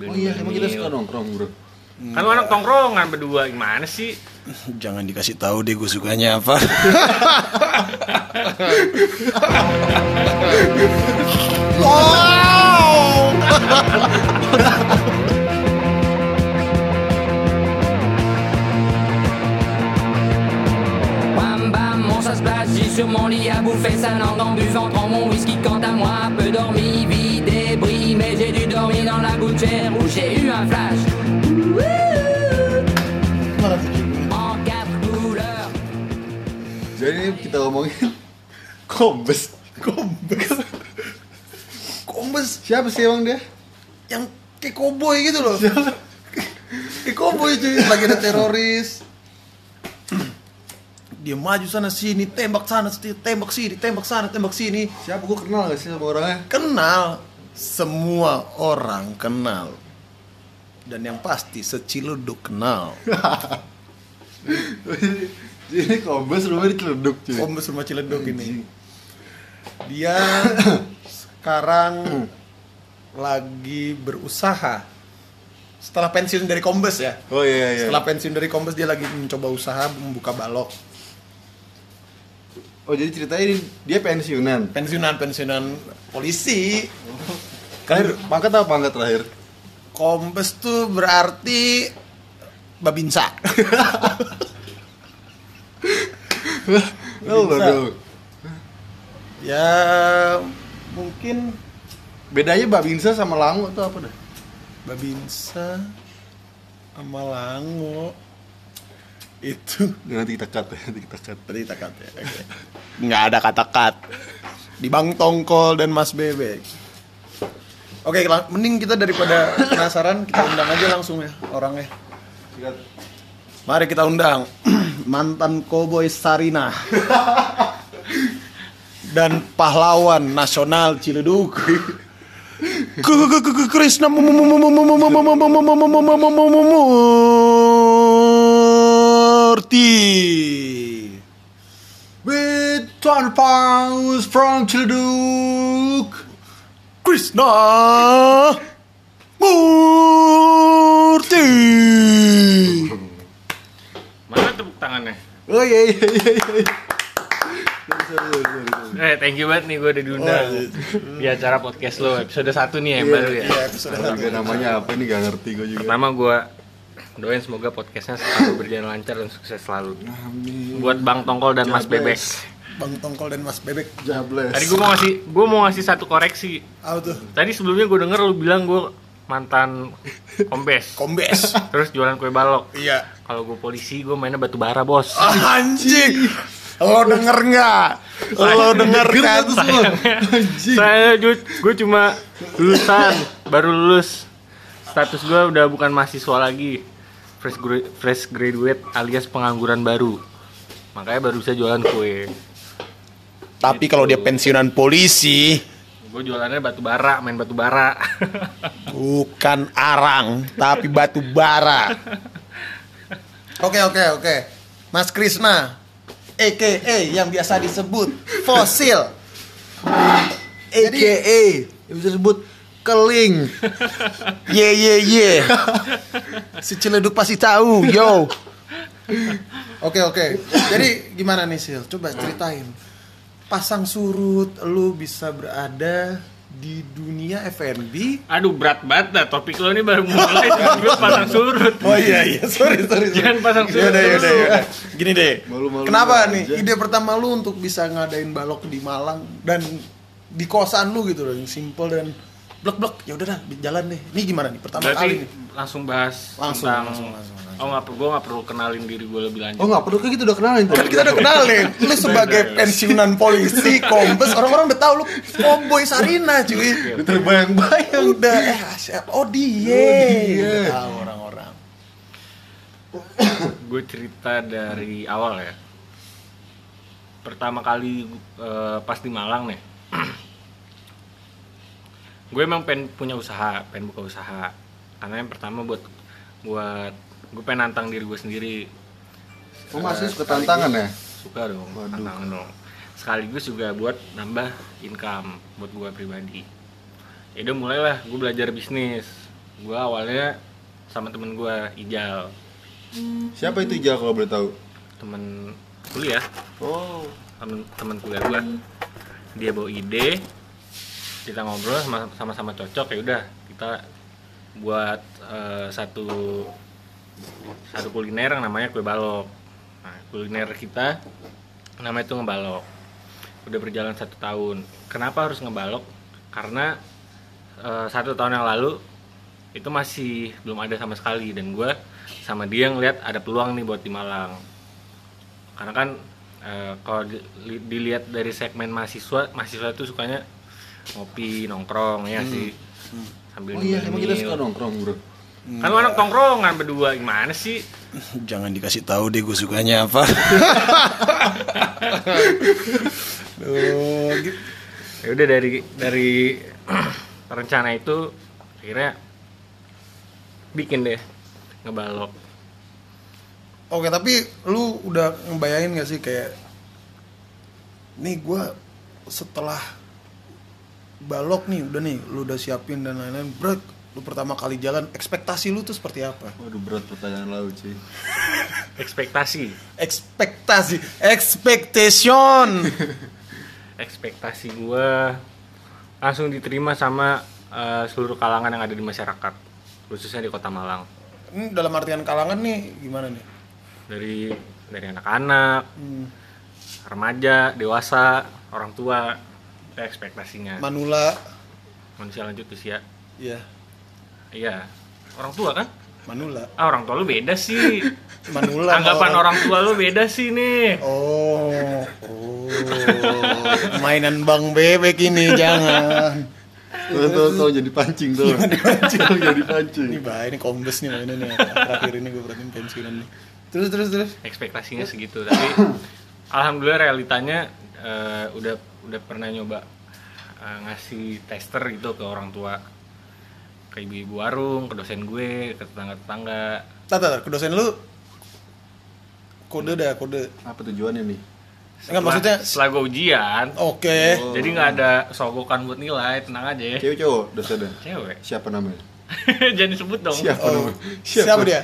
Oh iya, emang kita suka nongkrong bro. Kan lu anak tongkrongan berdua gimana sih? Jangan dikasih tahu deh gue sukanya apa. J'ai sur mon lit à bouffer sa langue en buvant trop mon whisky. Quant à moi, peu dormi, vie débris, mais j'ai dû dormir dans la gouttière où j'ai eu un flash. En quatre couleurs. Jadi ini kita ngomongin kombes. Kombes. Kombes Siapa sih emang dia? yang kayak koboi gitu loh. kayak koboi cuy, lagi ada teroris. Dia maju sana sini, tembak sana sini, tembak sini, tembak sana, tembak sini. Siapa gue kenal gak sih sama orangnya? Kenal, semua orang kenal. Dan yang pasti seciluduk kenal. Ini kombes rumahnya diceluduk cuy. Kombes rumah Ciledug ini. Dia sekarang lagi berusaha. Setelah pensiun dari Kombes ya. Oh iya iya. Setelah pensiun dari Kombes dia lagi mencoba usaha membuka balok. Oh jadi ceritanya ini dia pensiunan. Pensiunan pensiunan polisi. Terakhir pangkat apa pangkat terakhir? Kombes tuh berarti babinsa. Dong. ya mungkin Bedanya Babinsa sama Lango tuh apa dah? babinsa sama lango itu Nanti kita cut ya, nanti kita cut. Tadi kita cut ya. oke. Nggak ada kata cut. Di Bang Tongkol dan Mas Bebek. Oke, lang- mending kita daripada penasaran, kita undang aja langsung ya orangnya. Mari kita undang mantan koboi Sarina dan pahlawan nasional Ciledug. Krishna Murti. With 20 pounds from Ciledug. Krishna Murti. Mana tepuk tangannya? Oh iya iya iya iya. Sorry. Eh, thank you banget nih gue udah diundang di acara podcast lo episode 1 nih yang baru ya. Iya, episode Tahu juga namanya apa nih gak ngerti gue juga. Pertama gue doain semoga podcastnya selalu berjalan lancar dan sukses selalu. Amin. Buat Bang Tongkol dan Mas Bebek. Bang Tongkol dan Mas Bebek. Jables. Tadi gue mau ngasih gue mau ngasih satu koreksi. Apa tuh? Tadi sebelumnya gue denger lu bilang gue mantan kombes. Kombes. Terus jualan kue balok. Iya. Kalau gue polisi gue mainnya batu bara bos. Anjing. Lo denger nggak? Lo denger kan? Sayangnya, saya gue cuma lulusan baru lulus. Status gue udah bukan mahasiswa lagi. Fresh gra- fresh graduate alias pengangguran baru. Makanya baru bisa jualan kue. Tapi kalau dia pensiunan polisi, Gue jualannya batu bara, main batu bara. bukan arang, tapi batu bara. Oke oke oke. Mas Krisna, EKE yang biasa disebut fosil. AKA yang bisa disebut keling. Ye ye ye. Si Ciledug pasti tahu, yo. Oke oke. Jadi gimana nih Sil? Coba ceritain. Pasang surut, lu bisa berada di dunia FNB. Aduh berat banget dah topik lo ini baru mulai gue pasang surut. Oh iya iya, sorry sorry. sorry. Jangan pasang surut Yaudah, yaudah, yaudah. Gini deh. Malu-malu Kenapa aja. nih ide pertama lu untuk bisa ngadain balok di Malang dan di kosan lu gitu loh, yang simple dan blek-blek. Ya udah dah, jalan deh. Ini gimana nih pertama kali Berarti nih? langsung bahas Langsung, tentang langsung, langsung, langsung. Oh nggak, gue nggak perlu kenalin diri gue lebih lanjut. Oh nggak perlu kayak gitu udah kenalin Kan kita udah kenalin, lu sebagai pensiunan polisi, kombes, orang-orang udah tahu lu cowboy Sarina cuy. Udah terbayang-bayang. Udah, eh siapa? Oh dia. dia. Udah tahu orang-orang. gue cerita dari awal ya pertama kali eh, pas di Malang nih gue emang pengen punya usaha pengen buka usaha. Karena yang pertama buat buat gue pengen nantang diri gue sendiri. Oh masih suka tantangan ya? suka dong Waduh. tantangan dong. Sekaligus juga buat nambah income buat gue pribadi. Ya udah mulailah gue belajar bisnis. Gue awalnya sama temen gue Ijal. Siapa itu Ijal kalau boleh tahu? temen kuliah. Oh. temen temen kuliah gue. Dia bawa ide kita ngobrol sama- sama-sama cocok ya udah kita buat eh, satu satu kuliner yang namanya kue balok. Nah, kuliner kita namanya itu ngebalok. Udah berjalan satu tahun. Kenapa harus ngebalok? Karena eh, satu tahun yang lalu itu masih belum ada sama sekali dan gue sama dia ngeliat ada peluang nih buat di Malang. Karena kan eh, kalau di- li- dilihat dari segmen mahasiswa mahasiswa itu sukanya ngopi nongkrong ya sih sambil Oh iya, emang kita suka nongkrong, Bro. kan lu anak tongkrongan berdua gimana sih Jangan dikasih tahu deh gue sukanya apa. Duh, gitu. ya udah dari dari rencana itu akhirnya bikin deh ngebalok Oke, tapi lu udah ngebayangin gak sih kayak nih gua setelah balok nih udah nih lu udah siapin dan lain-lain. Bro lu pertama kali jalan ekspektasi lu tuh seperti apa? Waduh, berat pertanyaan laut, cuy. ekspektasi? Ekspektasi expectation ekspektasi gua langsung diterima sama eh, seluruh kalangan yang ada di masyarakat khususnya di kota Malang. Ini dalam artian kalangan nih gimana nih? Dari dari anak-anak Hmm, remaja dewasa orang tua ekspektasinya. Manula. Manusia lanjut usia ya. Iya. Orang tua kan? Manula. Ah orang tua lu beda sih. Manula. Anggapan orang tua lu beda sih nih. Oh oh. Mainan bang bebek ini jangan. Tuh, tuh, tuh, jadi pancing tuh. Tuh, jadi pancing. ini bahaya ini kombes nih mainan nih terakhir ini gue perhatiin pensiunan nih terus terus terus. Ekspektasinya segitu tapi alhamdulillah realitanya eh, udah udah pernah nyoba eh, ngasih tester gitu ke orang tua. Ke ibu-ibu warung ke dosen gue ke tetangga-tetangga. Tata, ke dosen lu? Kode dah kode. Apa tujuannya nih? enggak maksudnya setelah gue ujian oke. Jadi nggak ada sogokan buat nilai tenang aja. Ya Cewek cowok dosennya? cewek. Siapa namanya? jangan disebut dong. Siapa oh, namanya? siapa? Dia?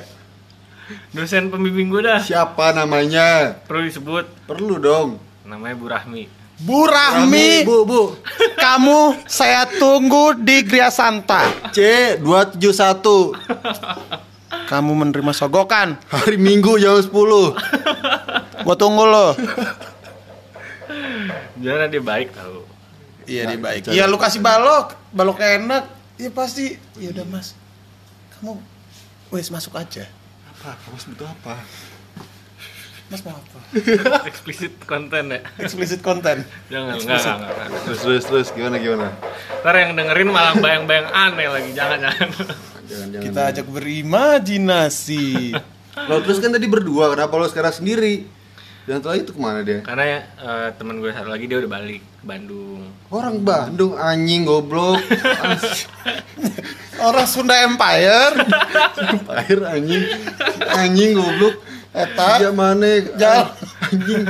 Dosen pembimbing gue dah. Siapa namanya? perlu disebut. Perlu dong. namanya Bu Rahmi Bu Rahmi Bu, Bu. kamu saya tunggu di Gria Santa. C 271 kamu menerima sogokan. Hari Minggu jam 10. gua tunggu lo. Jangan dia baik tau. Iya dia Nah, baik. iya lu kasih balok. Balok enak. Iya pasti. Ya udah mas. Kamu wes masuk aja. Apa? Kamu butuh apa? Mas mau apa eksplisit konten ya explicit content jangan enggak enggak, enggak. Terus terus terus gimana gimana? ntar yang dengerin malah bayang-bayang aneh lagi jangan jangan Jangan jangan. kita ajak berimajinasi Lo terus kan tadi berdua, kenapa lo sekarang sendiri? Dan setelah itu ke mana dia? karena ya eh, teman gue satu lagi dia udah balik ke Bandung Orang Bandung anjing goblok. orang Sunda Empire Akhir anjing. Anjing goblok. Eta. Dia mana? Jal. Anjing.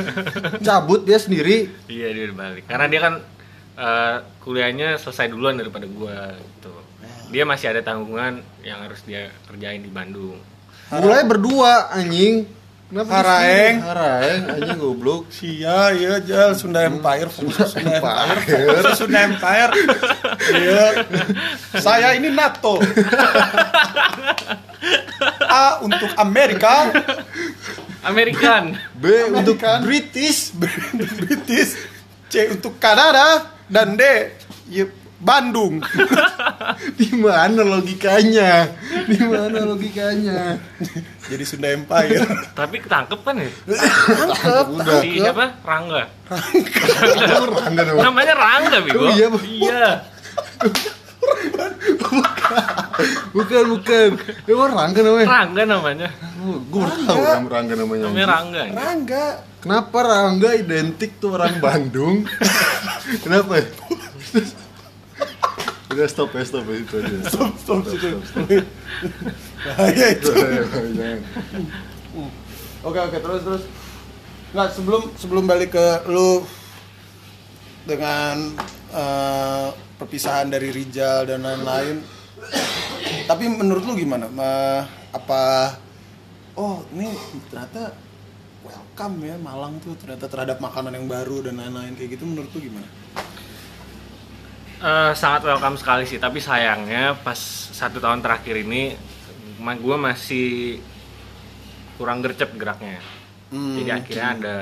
Cabut dia sendiri. iya dia udah balik karena dia kan eh, kuliahnya selesai duluan daripada gue gitu dia masih ada tanggungan yang harus dia kerjain di Bandung Mulai berdua anjing. Kenapa Haraeng. Haraeng anjing goblok. Sia, iya Jal, Sunda Empire, Sunda, Sunda Empire, Empire. Sunda Empire. Iya. Saya ini NATO. A untuk Amerika, Amerikan B untuk American. British. B untuk British, C untuk Kanada, dan D ya, Bandung. Di mana logikanya? Di mana logikanya? Jadi Sunda Empire. tapi ketangkep kan ya Udah. si siapa Rangga Rangga namanya. namanya Rangga bego Oh, iya, iya Bukan, bukan. Emang Rangga namanya? Rangga namanya Oh, gue baru tahu nama Rangga namanya. namanya Rangga Rangga. Kenapa Rangga identik tuh orang Bandung? Kenapa? ya? Udah stop ya, stop ya itu aja. Stop, stop, stop. Bahaya itu. Oke oke terus terus. Nggak sebelum sebelum balik ke lu dengan eh, perpisahan dari Rijal dan lain-lain. Tapi menurut lu gimana? Ma- apa oh ini ternyata welcome ya Malang tuh ternyata terhadap makanan yang baru dan lain-lain kayak gitu menurut lu gimana? Eh, sangat welcome sekali sih tapi sayangnya pas satu tahun terakhir ini gue masih kurang gercep geraknya Hmm, jadi akhirnya ada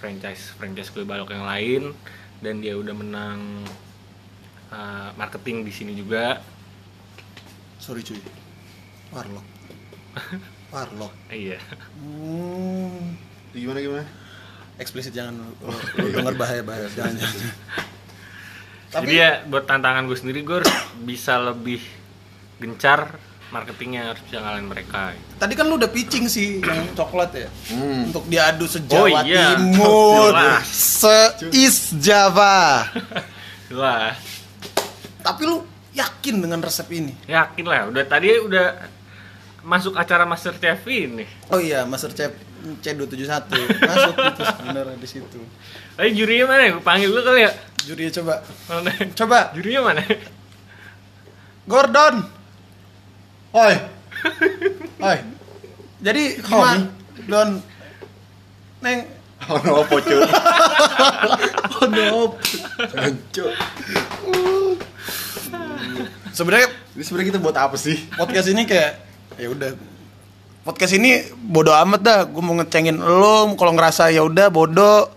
franchise franchise kue balok yang lain dan dia udah menang eh, marketing di sini juga Sorry cuy. Warlock. Warlock. iya Hmm. Gimana gimana? Eksplisit jangan denger bahaya bahaya jangan jangan. Tapi jadi ya buat tantangan gue sendiri gue harus bisa lebih gencar marketingnya harus bisa ngalahin mereka tadi kan lu udah pitching sih yang coklat ya. Hmm. Untuk diadu sejawa Oh, iya. Timur, Jelas. se-East Java. lah Tapi lu yakin dengan resep ini? yakin lah udah tadi udah masuk acara Master Chef ini Oh iya, Master Chef C271 masuk itu sebenarnya di situ. Tapi jurinya mana ya? Gue panggil lu kali ya. Juri coba. Mana? Coba Jurinya mana? Gordon. Oi. Oi. Jadi gimana? Don Neng Oh no, poco. oh no. Jancuk. Sebenarnya Ini sebenarnya kita buat apa sih? podcast ini kayak ya udah podcast ini bodoh amat dah gue mau ngecengin lo kalau ngerasa ya udah bodoh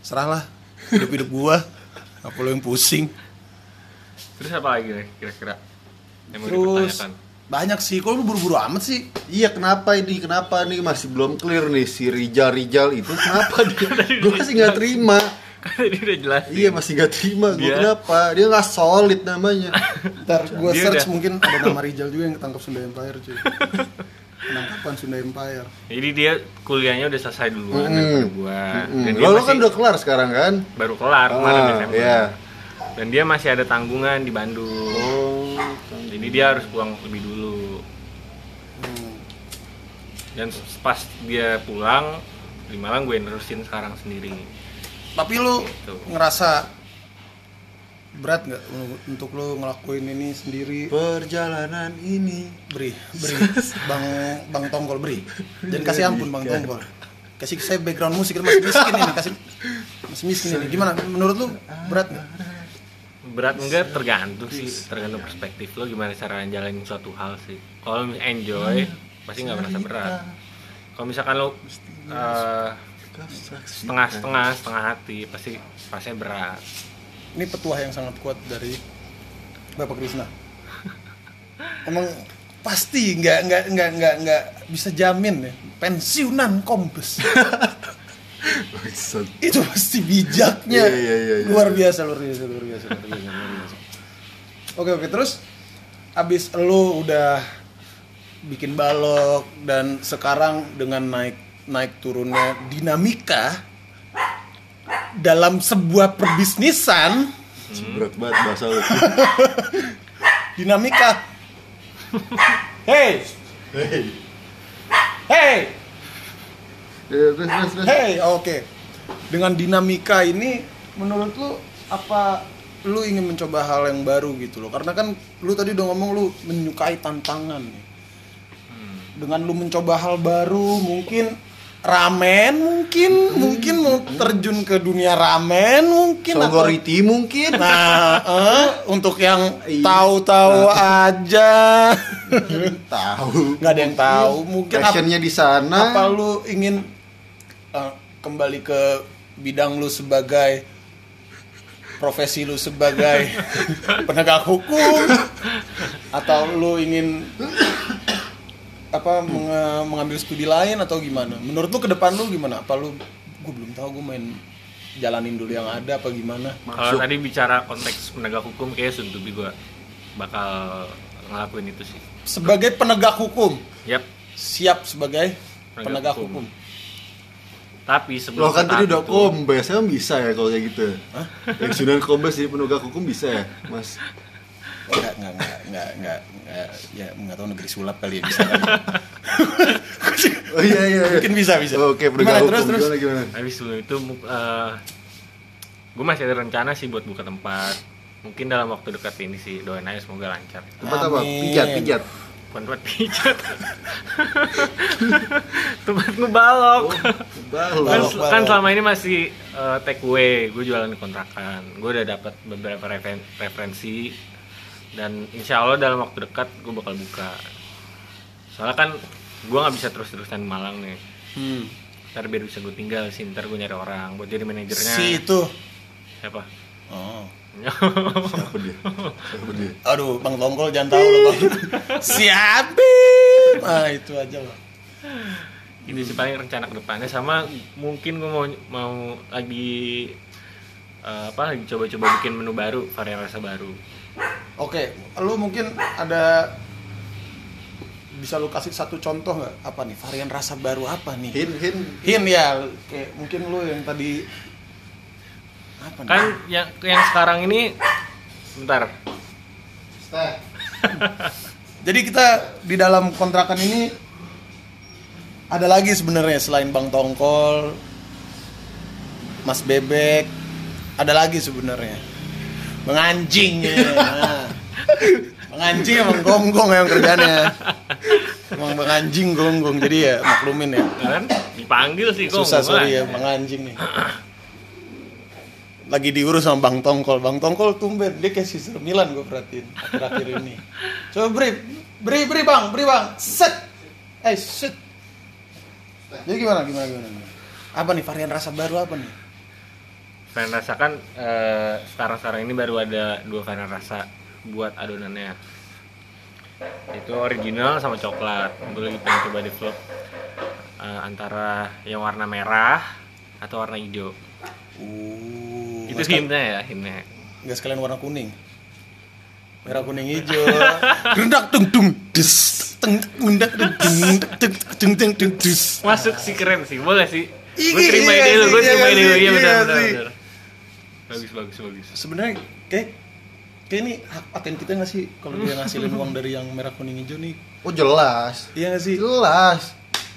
serahlah hidup hidup gua apa lo yang pusing Terus apa lagi kira-kira? Yang mau terus dipertanyakan? banyak sih kok lu buru-buru amat sih Iya kenapa ini kenapa nih masih belum clear nih si Rijal Rijal itu kenapa dia? Gue masih nggak terima. Tadi udah jelas. Iya masih nggak terima. Gue kenapa? Dia nggak solid namanya. ntar gue search udah- mungkin ada nama Rijal juga yang ketangkap Sunda Empire cuy penangkapan Sunda Empire Jadi dia kuliahnya udah selesai duluan Mm. daripada gua. Hmm. Dan dia Lo, lo masih kan udah kelar sekarang kan? baru kelar kemarin Ah, Desember. iya. Dan dia masih ada tanggungan di Bandung. Oh. Jadi dia harus pulang lebih dulu. Dan pas dia pulang di Malang gue nerusin sekarang sendiri. Tapi lu Gitu. ngerasa berat nggak untuk lu ngelakuin ini sendiri? Perjalanan ini. beri beri. Bang bang tonggol beri. Dan kasih ampun bang tonggol kasih saya background musik masih miskin ini kasih masih miskin ini. Gimana? Menurut lu berat nggak? Berat enggak tergantung sih, tergantung perspektif lo gimana cara jalanin suatu hal sih. Kalau enjoy pasti nggak merasa berat. Kalau misalkan lo eh, setengah-setengah, setengah hati pasti pasti berat. ini petuah yang sangat kuat dari bapak Krisna emang pasti nggak nggak nggak nggak nggak bisa jamin ya pensiunan kombes itu pasti bijaknya Iya, iya, iya, iya. luar biasa luar biasa luar biasa luar biasa, luar biasa. oke oke terus abis lu udah bikin balok dan sekarang dengan naik naik turunnya dinamika dalam sebuah perbisnisan Berat banget bahasa lo. dinamika hey hey terus terus. Hey, oke. Dengan dinamika ini, menurut lu apa lu ingin mencoba hal yang baru gitu loh? Karena kan lu tadi udah ngomong lu menyukai tantangan. Dengan lu mencoba hal baru, mungkin ramen mungkin, mungkin mau terjun ke dunia ramen mungkin atau Sogoriti mungkin. Nah, eh, untuk yang Iya. tahu-tahu aja. Tahu. nggak ada yang tahu. Mungkin Passionnya di sana. apa lu ingin uh, kembali ke bidang lu sebagai profesi lu sebagai penegak hukum atau lu ingin apa menge- mengambil studi lain atau gimana? Menurut lu ke depan lu gimana? Apa lu gue belum tahu gue main jalanin dulu yang ada apa gimana? Kalau tadi bicara konteks penegak hukum kayak suntubi gue bakal ngelakuin itu sih. Sebagai penegak hukum, Yap. siap sebagai Penegak penegak hukum. hukum. Tapi sebelum Lo kan tadi udah itu- kombes, emang bisa ya kalau kayak gitu? Pensiunan kombes jadi penegak hukum bisa ya, Mas? Enggak, enggak, enggak, enggak, enggak, enggak, ya enggak tahu negeri sulap kali ya bisa. kali. Oh iya iya. iya. Mungkin bisa, bisa. Oke, penegak Gimana, terus, terus? Gimana gimana? Tapi sebelum itu gue masih ada rencana sih buat buka tempat mungkin dalam waktu dekat ini sih doain aja semoga lancar Tempat apa? Pijat, pijat. bukan tempat pijat tempat ngebalok kan, Balok. Balok. kan selama ini masih eh, take away gue jualan di kontrakan gue udah dapat beberapa referen- referensi dan insya Allah dalam waktu dekat gue bakal buka soalnya kan gue nggak bisa terus-terusan di Malang nih Hmm. ntar biar bisa gue tinggal sih ntar gue nyari orang buat jadi manajernya Si itu. siapa Oh. Siapa dia? Siapa dia? Aduh, Bang Tongkol jangan tahu loh, Bang. Siapin. Ah, itu aja lah. itu sih paling rencana ke depannya sama mungkin gue mau mau lagi eh, apa lagi coba-coba bikin menu baru varian rasa baru Oke, lu mungkin ada bisa lu kasih satu contoh nggak apa nih varian rasa baru apa nih? Hin, hin. Hin ya, kayak mungkin lu yang tadi apa nih? kan yang yang sekarang ini bentar Jadi kita di dalam kontrakan ini ada lagi sebenarnya selain Bang Tongkol, Mas Bebek, ada lagi sebenarnya. Bang Anjing ya. Nah. Bang Anjing emang gonggong yang kerjanya. Emang Bang Anjing gonggong jadi ya maklumin ya. kan dipanggil sih kok Susah sorry ya ada. Bang Anjing nih. Lagi diurus sama Bang Tongkol. Bang Tongkol tumben dia kayak Sister Milan gue perhatiin akhir-akhir ini. Coba beri, beri, beri Bang, beri Bang. Set. Eh, set. Jadi gimana, gimana? gimana? Apa nih varian rasa baru apa nih? Varian rasa kan eh, sekarang-sekarang ini baru ada dua varian rasa buat adonannya itu original sama coklat gue lagi pengen coba develop eh, antara yang warna merah atau warna hijau Uh, itu hintnya ya hintnya Enggak sekalian warna kuning. Merah kuning hijau. Rendak tung tung des. Teng rendak tung tung tung tung tung tung des. masuk sih keren sih boleh sih gue Iya, terima iya ide lu sih, gue iya terima ide lu iya benar iya benar. Bagus bagus bagus Sebenarnya kayak kayak ini hak paten kita nggak sih kalau dia ngasilin uang dari yang merah kuning hijau nih? Oh jelas. Iya nggak sih? Jelas.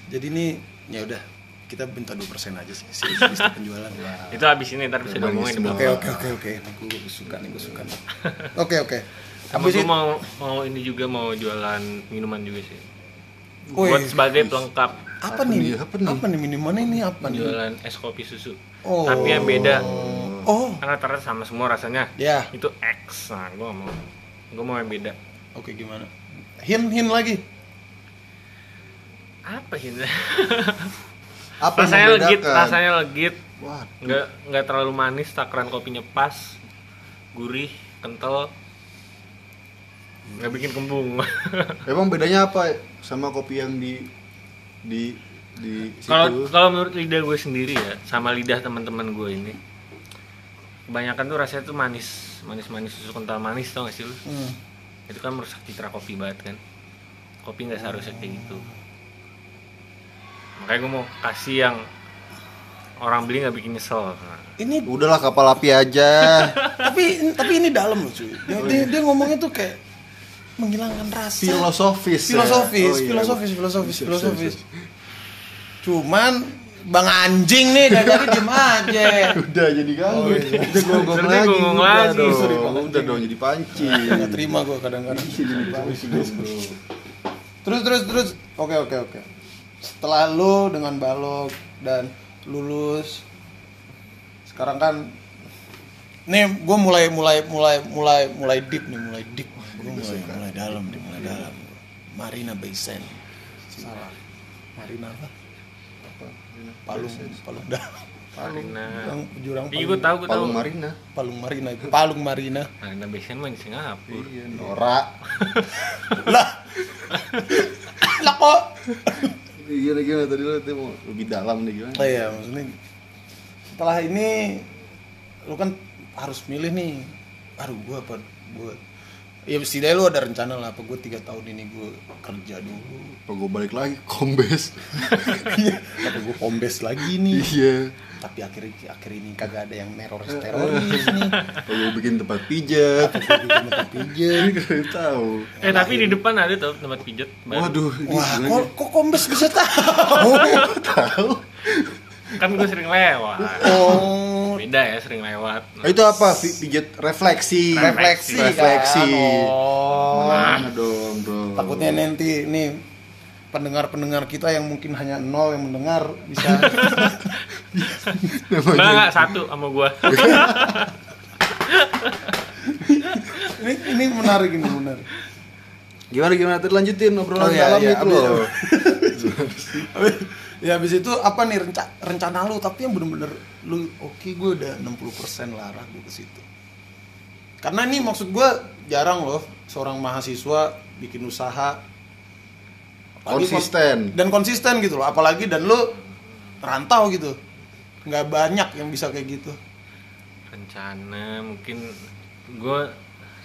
Jadi ini ya udah kita minta 2% aja sih sih penjualan. itu habis ini ntar bisa diomongin semua. Oke oke oke oke. Gue suka nih gue suka. nih. Oke oke. sama gue itu- mau mau ini juga mau jualan minuman juga sih Wih, buat sebagai pelengkap apa Apa nih? nih? Apa nih? Apa nih minumannya ini apa nih? jualan es kopi susu Oh. tapi yang beda Oh. kan rata-rata sama semua rasanya Ya. itu X nah gue mau gue mau yang beda Oke gimana? Hin hin lagi. apa sih Apa rasanya legit rasanya legit Wah, nggak nggak terlalu manis takaran kopinya pas gurih kental nggak bikin kembung emang bedanya apa sama kopi yang di di di situ? kalau kalau menurut lidah gue sendiri ya sama lidah teman-teman gue ini kebanyakan tuh rasanya tuh manis manis manis susu kental manis tau gak sih lu Hmm. itu kan merusak citra kopi banget kan kopi nggak seharusnya kayak gitu makanya gue mau kasih yang orang beli nggak bikin nyesel Nah, Ini Udahlah kapal api aja. tapi tapi ini dalam loh cuy. Dia, dia, dia ngomongnya tuh kayak menghilangkan rasa. filosofis. ya? filosofis, Oh, iya. filosofis, filosofis, Siap, siap, filosofis. siap. Cuman Bang anjing nih dari tadi diem aja. Udah jadi ganggu. Oh, iya. Udah gonggong Nanti lagi. gonggong udah lagi. Udah dong jadi pancing. Gak terima gue kadang-kadang. Jadi pancing. Terus terus terus. Oke oke oke. Setelah lu dengan balok dan lulus, sekarang kan, nih gue mulai mulai mulai mulai mulai deep nih mulai deep. Gue mulai mulai dalam nih mulai dalam. Marina Bay Sand. Salah. Marina apa? Palung Palung dah. Marina Yang jurang Iya gue tahu gue tahu Palung Marina. Palung Marina itu. Palung Marina. Marina biasanya mah di Singapura Iya, Nora. lah. lah kok. Iya, gimana tadi lo tuh mau lebih dalam nih gimana? Oh iya, maksudnya setelah ini lu kan harus milih nih. Aduh, gua apa gua Ya setidaknya lu ada rencana lah apa gue tiga tahun ini gue kerja dulu Apa gue balik lagi kombes? apa gue kombes lagi nih Iya. tapi akhir akhir ini kagak ada yang teror teroris nih Apa gue bikin tempat pijat? Gue bikin tempat pijat Ini tahu. Eh tapi di depan ada tuh tempat pijat. Waduh, wah kok kombes bisa tahu tahu. Kan gue sering lewat oh beda ya sering lewat Ah, itu apa? Pi- Pijet refleksi. refleksi, Refleksi. kan. Oh. Mana dong, bro? Takutnya nanti nih pendengar-pendengar kita yang mungkin hanya nol yang mendengar bisa enggak enggak satu sama gua ini ini menarik ini menarik. Gimana gimana tadi lanjutin obrolan Oh, iya, dalam iya, itu loh. ya habis itu apa nih renca- rencana lu? Tapi yang bener-bener lu oke gue udah 60% lah arah gue ke situ. Karena ini maksud gue jarang loh seorang mahasiswa bikin usaha. Apalagi Konsisten. kon- dan konsisten gitu loh. Apalagi dan lu rantau gitu. Nggak banyak yang bisa kayak gitu. Rencana mungkin gue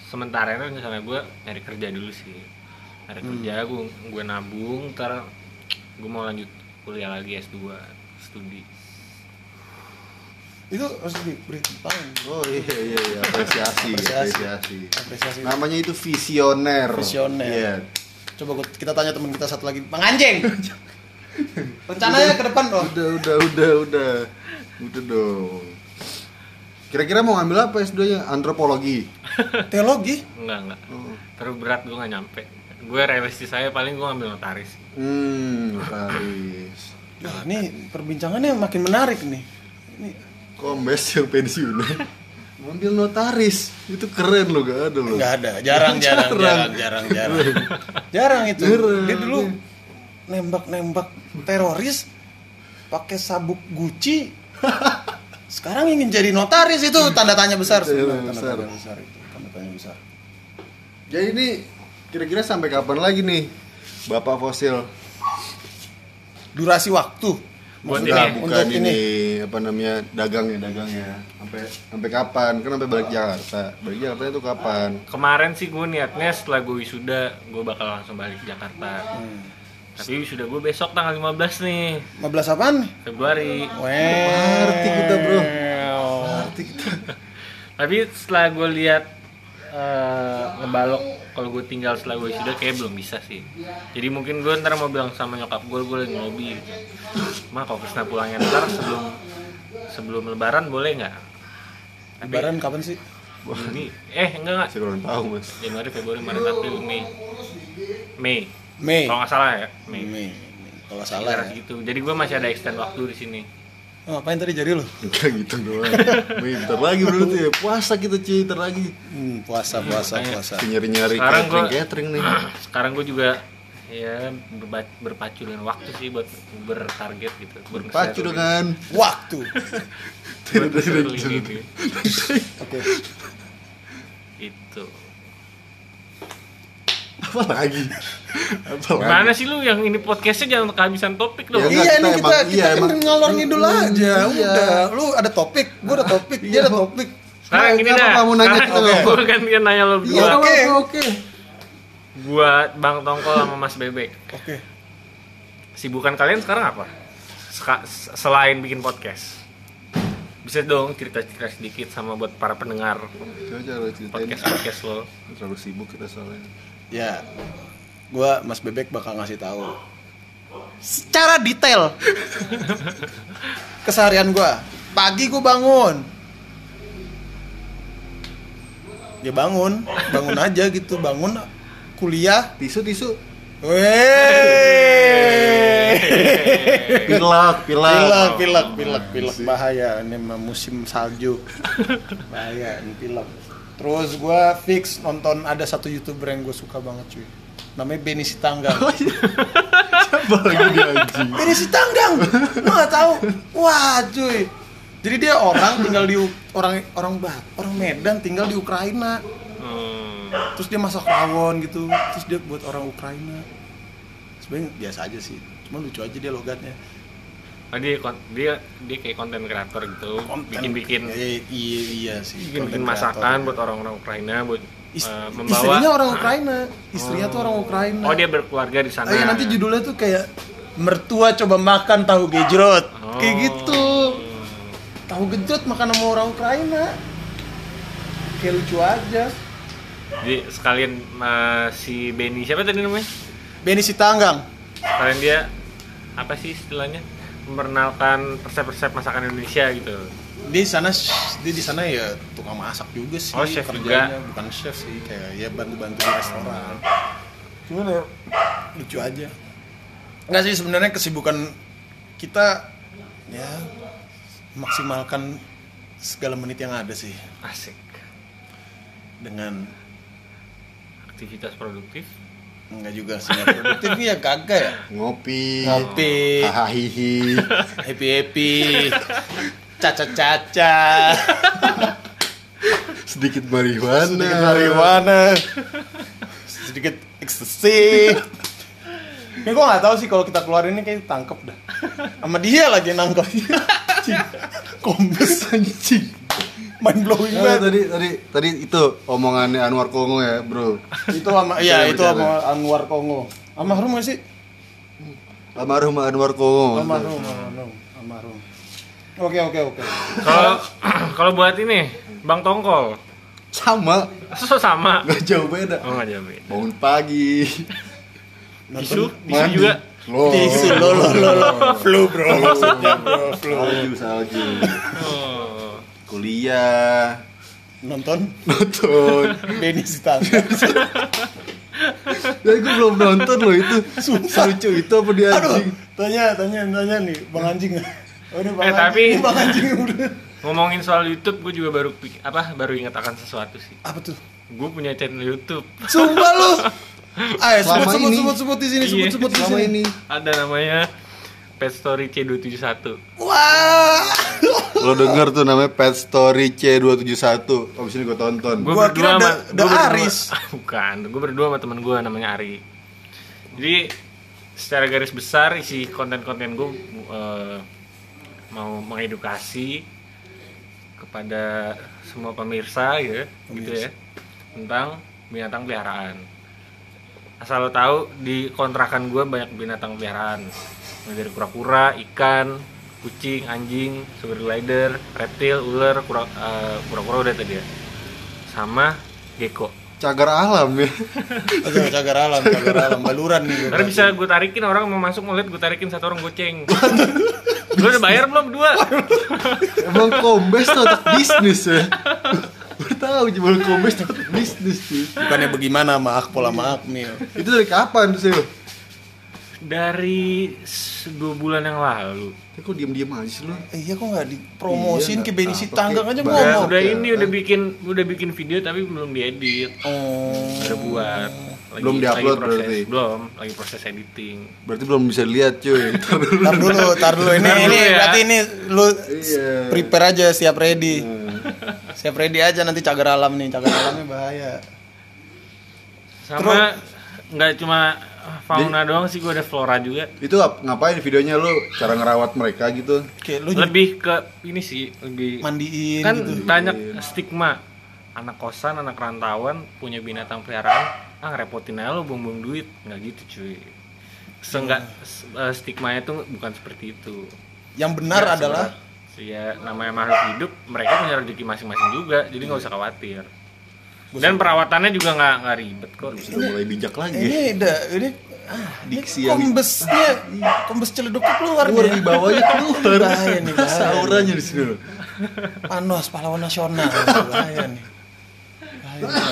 sementara ini rencana gue nyari kerja dulu sih. Nyari kerja gue gue nabung ntar gue mau lanjut kuliah lagi S2 studi itu harus diberi tangan Oh iya iya iya apresiasi, Apresiasi. apresiasi. apresiasi Namanya itu visioner. Visioner. Iya. coba gua- kita tanya teman kita satu lagi bang anjing rencananya ke depan dong Udah udah udah udah. Udah dong. Kira-kira mau ngambil apa S2-nya? Antropologi. teologi enggak enggak Oh. terlalu berat gue nggak nyampe gue realistis saya paling gue ngambil notaris Hmm, notaris. Wah, ini perbincangannya makin menarik nih ini Kombes yang pensiun. Ngambil notaris. Itu keren loh, gak ada loh. nggak ada jarang jarang Jarang. jarang jarang jarang jarang itu Jarang. dia dulu nembak nembak teroris pakai sabuk Gucci sekarang ingin jadi notaris itu tanda tanya besar Tanda tanda besar. tanya besar itu tanda tanya besar Jadi ini kira-kira sampai kapan lagi nih Bapak Fosil? durasi waktu. Buat Maksudnya ini, bukan untuk ini, apa namanya dagangnya dagangnya. Sampai sampai kapan? Kan sampai balik Jakarta. Balik Jakarta itu kapan? Kemarin sih gue niatnya setelah gue wisuda gue bakal langsung balik ke Jakarta tapi wisuda gue besok tanggal 15 nih. 15 apaan? Februari. Weh. Ngerti kita, bro. Kita. Tapi setelah gue lihat eh, ngebalok kalau gue tinggal setelah gue wisuda kayak belum bisa sih. Jadi mungkin gue ntar mau bilang sama nyokap gue gue lagi ngelobi mah kalau Krisna pulangnya ntar sebelum sebelum lebaran boleh nggak? Lebaran kapan sih? ini eh enggak enggak. Saya kurang tahu mas. Januari Februari Maret April Mei. Mei. Mei. kalau nggak salah ya Mei. Mei. Kalau nggak salah Salah ya. gitu. Jadi gue masih ada extend waktu di sini Oh, apain tadi jari lu? enggak gitu doang. Wih, bentar lagi berarti ya. Puasa kita cuy bentar lagi. Hmm, puasa, puasa, puasa. nyari nyari Sekarang catering gua- catering nih. Sekarang gue juga ya berpacu dengan waktu sih buat bertarget gitu. Pacu dengan Waktu. ini Oke. itu apa lagi apa lagi Gimana sih lu yang ini podcastnya jangan kehabisan topik dong Ya, iya kita nih kita emang- kita iya, kan emang- ngalor ngidul aja. Iya. Udah, lu ada topik, gua ada topik, dia ada topik. Sekarang Nah, gini dah kamu nanya sekarang gitu? gue gantian nanya lo Iya, berdua Oke. oke Buat Bang Tongkol sama Mas Bebek Oke. Sibukan kalian sekarang apa? Seka- selain bikin podcast bisa dong cerita-cerita sedikit sama buat para pendengar coba coba ceritain podcast podcast lo terlalu sibuk kita soalnya Ya. Gua Mas Bebek bakal ngasih tahu secara detail keseharian gua. Pagi gua bangun. Ya bangun, bangun aja gitu, bangun kuliah. tisu tisu Weh. pilak pilak pilek pilek pilek pilek bahaya ini musim salju bahaya ini pilek terus gua fix nonton ada satu youtuber yang gue suka banget cuy. Namanya Benny Sitanggang. Siapa lagi dia anjing? Benny Sitanggang! Lu nggak tahu? Wah cuy. Jadi dia orang tinggal di orang orang Bat orang Medan tinggal di Ukraina. Hmm. terus dia masak rawon gitu. Terus dia buat orang Ukraina. Sebenarnya biasa aja sih. Cuma lucu aja dia logatnya Oh, dia dia dia kayak konten kreator gitu. Bikin bikin Eh, iya iya sih bikin, bikin konten masakan buat orang-orang Ukraina buat eh, istrinya membawa orang Ukraina. Istrinya tuh orang Ukraina. Oh dia berkeluarga di sana. Ah, iya, nanti judulnya tuh kayak mertua coba makan tahu gejrot. Oh. kayak gitu. Tahu gejrot makan sama orang Ukraina. Kayak lucu aja. Jadi sekalian eh, si Benny siapa tadi namanya? Benny Sitanggang. Sekalian dia apa sih istilahnya memperkenalkan resep-resep masakan Indonesia gitu Dia di sana dia di sana ya tukang masak juga sih. Oh, chef kerjanya. juga. bukan chef sih, kayak ya bantu-bantu di restoran. Cuman ya lucu aja. Enggak sih sebenarnya kesibukan kita ya maksimalkan segala menit yang ada sih Asik. dengan Aktivitas produktif. Enggak juga sih nggak produktif. Ya kagak ya? Ngopi. ngopi. Hahihi. happy happy. Caca caca Sedikit marihuana. sedikit marijuana sedikit ekstasi ini gue nggak tahu sih kalau kita keluar ini kayak tangkep dah. Sama dia lagi nangkep. Kombes anjing mind blowing Nah, banget tadi tadi tadi itu omongannya Anwar Kongo ya, Bro. itu sama iya itu sama. Anwar Kongo almarhum gak sih Almarhum Anwar Kongo. almarhum almarhum almarhum oke oke oke Kalau kalau buat ini, Bang Tongkol. Sama, So sama. nggak jauh beda. Oh, enggak jauh beda. Bangun pagi. Bisu, bisu juga. Loh. Tisu lo lo lo lo flu bro maksudnya bro flu Salju, salju. Oh. Kuliah, nonton nonton. Benny Sitangga Dan gue belum nonton loh itu. Sumpah. Lucu itu apa dia Aduh, anjing? tanya, tanya, tanya nih, Bang Anjing. Oh, ini Bang Eh, Anjing, tapi- ini Bang Anjing udah. Ngomongin soal YouTube, gue juga baru apa baru ingat akan sesuatu sih. Apa tuh? Gue punya channel YouTube. Sumpah lu. Ayo, sebut, sebut, ini- sebut, sebut di sini, sebut, Iya. sebut di Selama sini. ini. Ada namanya Pet Story C271. Wah. Lo denger tuh namanya Pet Story C271 Abis ini gue tonton Gue Gua kira da- da gua berdua- Aris. Bukan, gue berdua sama temen gue namanya Ari. Jadi secara garis besar isi konten-konten gue eh, mau mengedukasi kepada semua pemirsa gitu, ya, gitu ya tentang binatang peliharaan. Asal lo tahu di kontrakan gue banyak binatang peliharaan, mulai dari kura-kura, ikan, kucing, anjing, sugar glider, reptil, ular, kura- eh, kura-kura udah tadi ya, sama gecko. Cagar alam ya cagar alam, cagar alam, baluran nih. Karena bisa gue tarikin orang mau masuk mau lihat gue tarikin satu orang goceng. Gue udah bayar belum dua? Emang kombes tuh otak bisnis ya Gue tau cuma kombes tuh otak bisnis tuh Bukannya bagaimana sama Akpol sama Akmil. Itu dari kapan tuh sih? Dari s- dua bulan yang lalu. Ya, kok diem-diem aja sih lo? Eh, iya kok nggak dipromosin Iya, ke Benny Sitanggang kayak aja Udah, ngomong. udah ya. ini udah bikin udah bikin video tapi belum diedit. Oh. Udah buat. Lagi, Belum diupload berarti? Belum, lagi proses editing. Berarti belum bisa lihat cuy dulu. Tar dulu, tar dulu ini ini ya. berarti ini lu Iya. prepare aja siap ready. Siap ready aja nanti cagar alam nih, cagar alamnya bahaya. Sama nggak cuma fauna doang sih gue ada flora juga. Itu ap- ngapain videonya lu? Cara ngerawat mereka gitu. Kayak lu Lebih ke ini sih, lebih mandiin kan gitu. banyak stigma. Anak kosan anak rantauan punya binatang peliharaan ah ngerepotin aja lo buang-buang duit. Nggak gitu cuy. Seenggak s- eh, stigmanya tuh bukan seperti itu. Yang benar Ya, adalah ya namanya makhluk hidup mereka punya rezeki masing-masing juga jadi nggak usah khawatir dan perawatannya juga nggak nggak ribet kok. Sudah mulai bijak lagi. Ini udah ini ah, Diksi ini yang- kombesnya kombes celeduk keluar Keluar di bawahnya keluar. Bahaya nih, bahaya. Sauranya di sini loh Panos pahlawan nasional. Bahaya nih.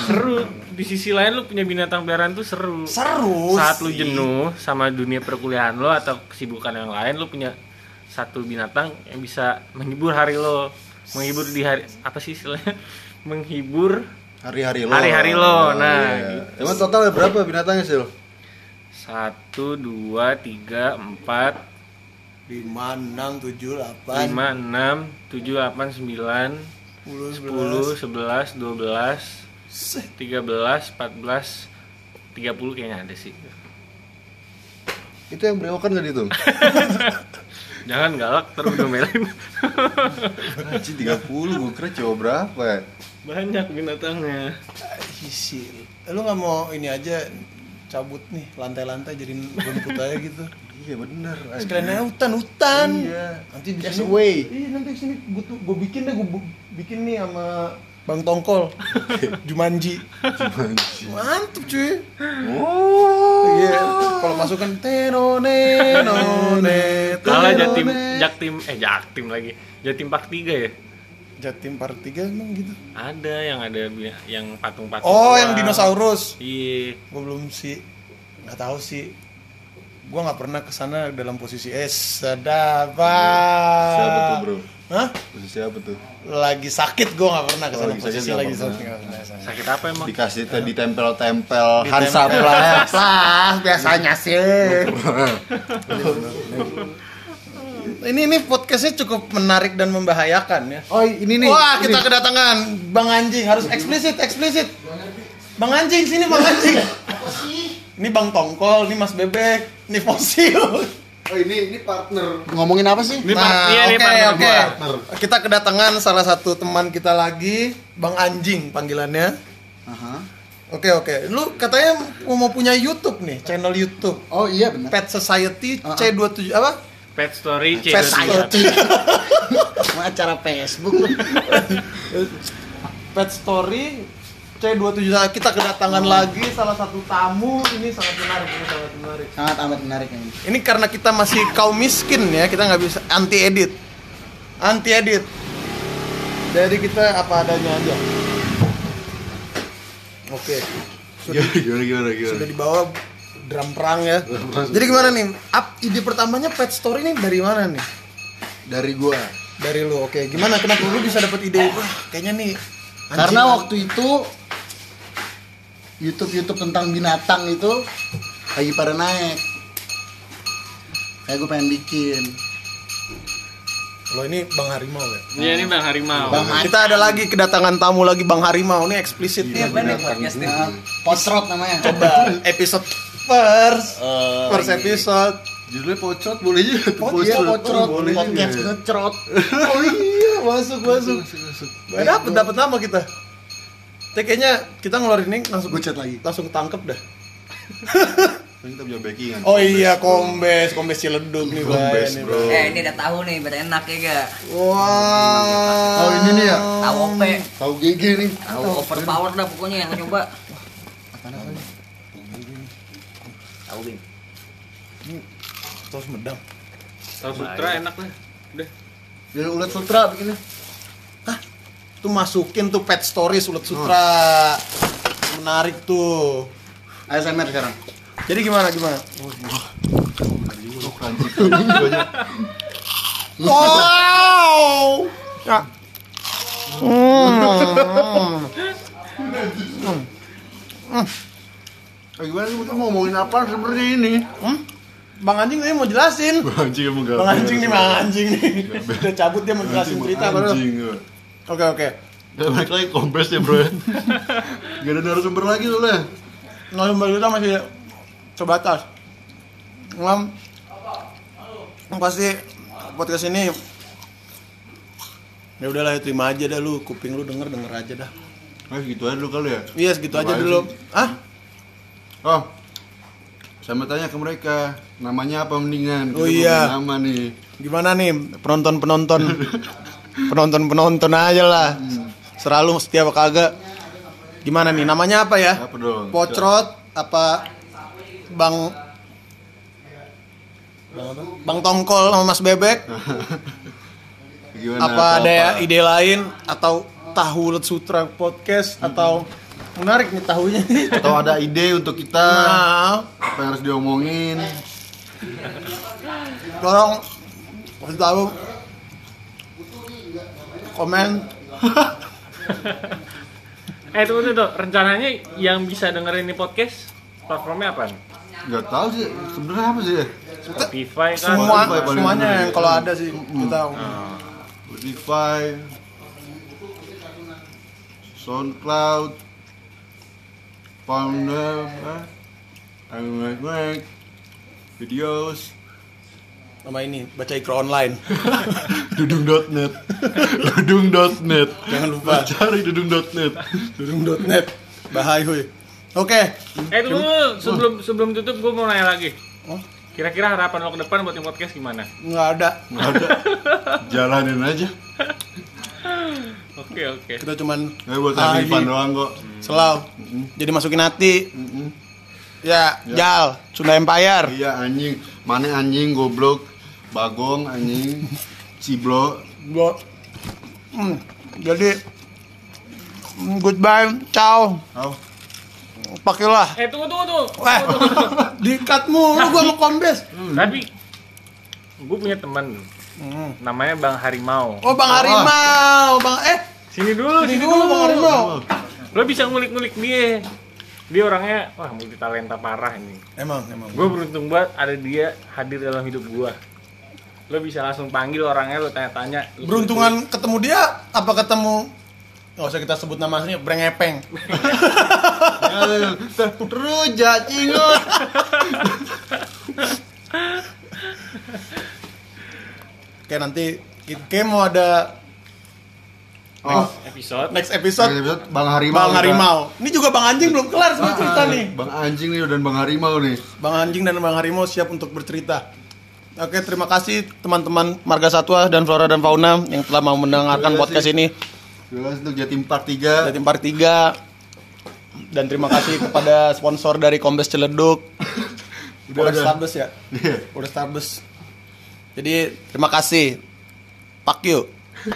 Seru. Di sisi lain lu punya binatang peliharaan tuh seru. Seru. saat lu sih. jenuh sama dunia perkuliahan lo atau kesibukan yang lain lo punya satu binatang yang bisa menghibur hari lo. Menghibur di hari apa sih istilahnya? Menghibur Hari-hari lo. Hari-hari lo, Oh, nah, iya. gitu. Emang total berapa binatangnya sih lo? satu dua tiga empat. Lima enam tujuh delapan. Lima enam tujuh delapan sembilan. Sepuluh sepuluh sebelas. dua belas. Tiga belas empat belas. Tiga puluh kayaknya ada sih. Itu yang berewokan gak dihitung? jangan galak terus domelin Anjing 30, gue kira cowok berapa ya? banyak binatangnya Isi. Lu nggak mau ini aja cabut nih lantai-lantai jadi rumput aja gitu. Iya bener anjing. Sekalian aja hutan hutan. Iya. Nanti di Yes, sini. Iya nanti di sini gue tuh gue bikin deh gue bikin nih sama Bang Tongkol. Jumanji. Anjing. Mantep cuy. Oh Iya. Kalau masukkan tenone none. Kalah tenone. Jatim Jaktim eh Jaktim lagi. Jatim Pak 3 ya. Jatim Part 3 emang gitu. Ada yang ada yang patung-patung. Oh, yang dinosaurus. Iya. Gue belum sih. Nggak tahu sih. Gue nggak pernah ke sana dalam posisi eh sedapa. Siapa tuh bro? Hah? Posisi apa tuh? Lagi sakit gue nggak pernah ke sana lagi sakit posisi nggak lagi sakit. Sakit apa emang? Dikasih tadi tempel-tempel Di Hansa. Plus. Plus biasanya sih. ini ini podcastnya cukup menarik dan membahayakan ya. Oh ini nih. Wah ini. kita kedatangan Bang Anjing harus eksplisit eksplisit. Bang Anjing sini Bang Anjing. Ini Bang Tongkol, ini Mas Bebek, ini Fosil. Oh ini ini partner. Ngomongin apa sih? Ini Nah, iya, oke oke. gua. Kita kedatangan salah satu teman kita lagi, Bang Anjing panggilannya. Aha. Oke oke. Lu katanya mau punya YouTube nih, channel YouTube. Oh iya benar. Pet Society ah. C27 apa? Pet Story C Pet Society. acara Facebook. Pet Story C27 kita kedatangan lagi salah satu tamu. Ini sangat menarik ini sangat menarik. Sangat amat menarik ini. ini karena kita masih kaum miskin ya kita nggak bisa anti edit anti edit jadi kita apa adanya aja. Oke. Sudah, Gimana gimana gimana. sudah dibawa drum perang ya. Jadi gimana nih? Up ide pertamanya pet story ini dari mana nih? Dari gua. dari lu oke. Gimana? Kenapa lu bisa dapat ide wah kayaknya nih anjing- Karena waktu itu YouTube YouTube tentang binatang itu lagi pada naik. Kayak gue pengen bikin. Lo ini Bang Harimau ya? Iya ini Bang Harimau. Bang Kita ada lagi kedatangan tamu lagi Bang Harimau ini eksplisit nih. Nah, Potrot namanya. Coba episode first, first episode. Judulnya pocot boleh juga. tuh, Oh iya Potrot, boleh juga. podcast ngecrot. Oh iya, masuk masuk. Gak dapet dapet nama kita. Tapi kayaknya kita ngeluarin ini langsung Gue chat lagi. langsung tangkep dah. Kita punya backingan. Oh iya, kombes, kombes Ciledug nih. Kombes, Nih, bro. Eh ini udah tahu nih, biar enak ya gak? Wah. Oh ini nih ya. Tahu OP, Tahu GG nih. tahu overpower dah pokoknya yang coba. Tahu Bim. Terus medang. Tahu Sutra enak lah. Udah. Dari ulat sutra bikinnya. Tuh masukin tuh pet stories ulet sutra. Menarik tuh. ASMR sekarang. Jadi gimana gimana? Wow. Ya. Oh, gimana sih kita ngomongin apa seperti ini? Hmm? Bang anjing tadi mau jelasin. Anjing emang gak Bang anjing nih, bang anjing nih. Udah cabut dia mau jelasin cerita baru. Anjing. Oke oke. Udah balik lagi kompres ya bro. Gak ada narasumber lagi soalnya. Narasumber kita masih sebatas. Ngam. Pasti podcast ini ya udahlah ya, terima aja dah lu kuping lu denger denger aja dah Ah gitu aja dulu kali ya. iya segitu aja dulu ah Oh. Saya mau tanya ke mereka, namanya apa mendingan? Oh, iya. Nama nih. gimana nih penonton penonton penonton penonton aja lah. Selalu setia apa kagak. Gimana nih namanya apa ya? Apa dong? pocrot apa bang bang apa? bang tongkol sama mas bebek? Gimana? apa atau ada ide lain? Atau tahu Lut sutra podcast? Atau menarik nih tahunya Atau ada ide untuk kita? Nah. Apa yang harus diomongin? tolong kasih tahu komen Eh tunggu tuh, tuh. rencananya yang bisa dengerin ini podcast platformnya apa nih? Gak tahu sih sebenarnya apa sih ya? Spotify kan? semua Spotify semuanya yang ya. kalau ada sih kita Spotify, SoundCloud, Founder, eh, videos, nama ini baca ikro online dudung.net, dudung.net, Jangan lupa. cari dudung.net. dudung.net bahaya oke Eh tunggu, dulu. sebelum sebelum tutup gue mau nanya lagi. Oh. Kira-kira harapan lo ke depan buat yang podcast gimana? nggak ada Nggak ada, jalanin aja. Oke oke. kita cuman Nggak buat Ah, ini. doang kok. selalu jadi masukin hati ya, jal Sunda Empire Iya anjing, mana anjing goblok, bagong anjing, ciblo, gua hmm. Jadi mm, goodbye, ciao. Oh. Pakailah. Eh tunggu tunggu tunggu. Eh, dikat mulu gua mau kombes. Tapi gue punya teman Hmm. namanya Bang Harimau. Oh, Bang Harimau, Bang eh Sini dulu, ini dulu Bang Harimau. Lo bisa ngulik-ngulik dia. Dia orangnya wah multi talenta parah ini. Emang, emang. Gue beruntung banget ada dia hadir dalam hidup gue. Lo bisa langsung panggil orangnya, lo tanya-tanya. Beruntungan ketemu dia apa ketemu Nggak usah kita sebut nama aslinya, Brengepeng. Rujak cingut. Oke, nanti kayak mau ada Oh, episode. next episode Next episode, Bang Harimau. Bang kita. Harimau. Ini juga Bang Anjing belum kelar semua cerita Ah, nih. Bang Anjing nih dan Bang Harimau nih. Bang Anjing dan Bang Harimau siap untuk bercerita. Oke, terima kasih teman-teman Marga Satwa dan Flora dan Fauna yang telah mau mendengarkan Terima podcast ini. Terima kasih untuk Jatim Part 3. Dari Part 3 dan terima kasih kepada sponsor dari Kombes Celeduk. Udah, Udah. Starbus ya? Iya. Udah Starbus. Jadi terima kasih. Pak you.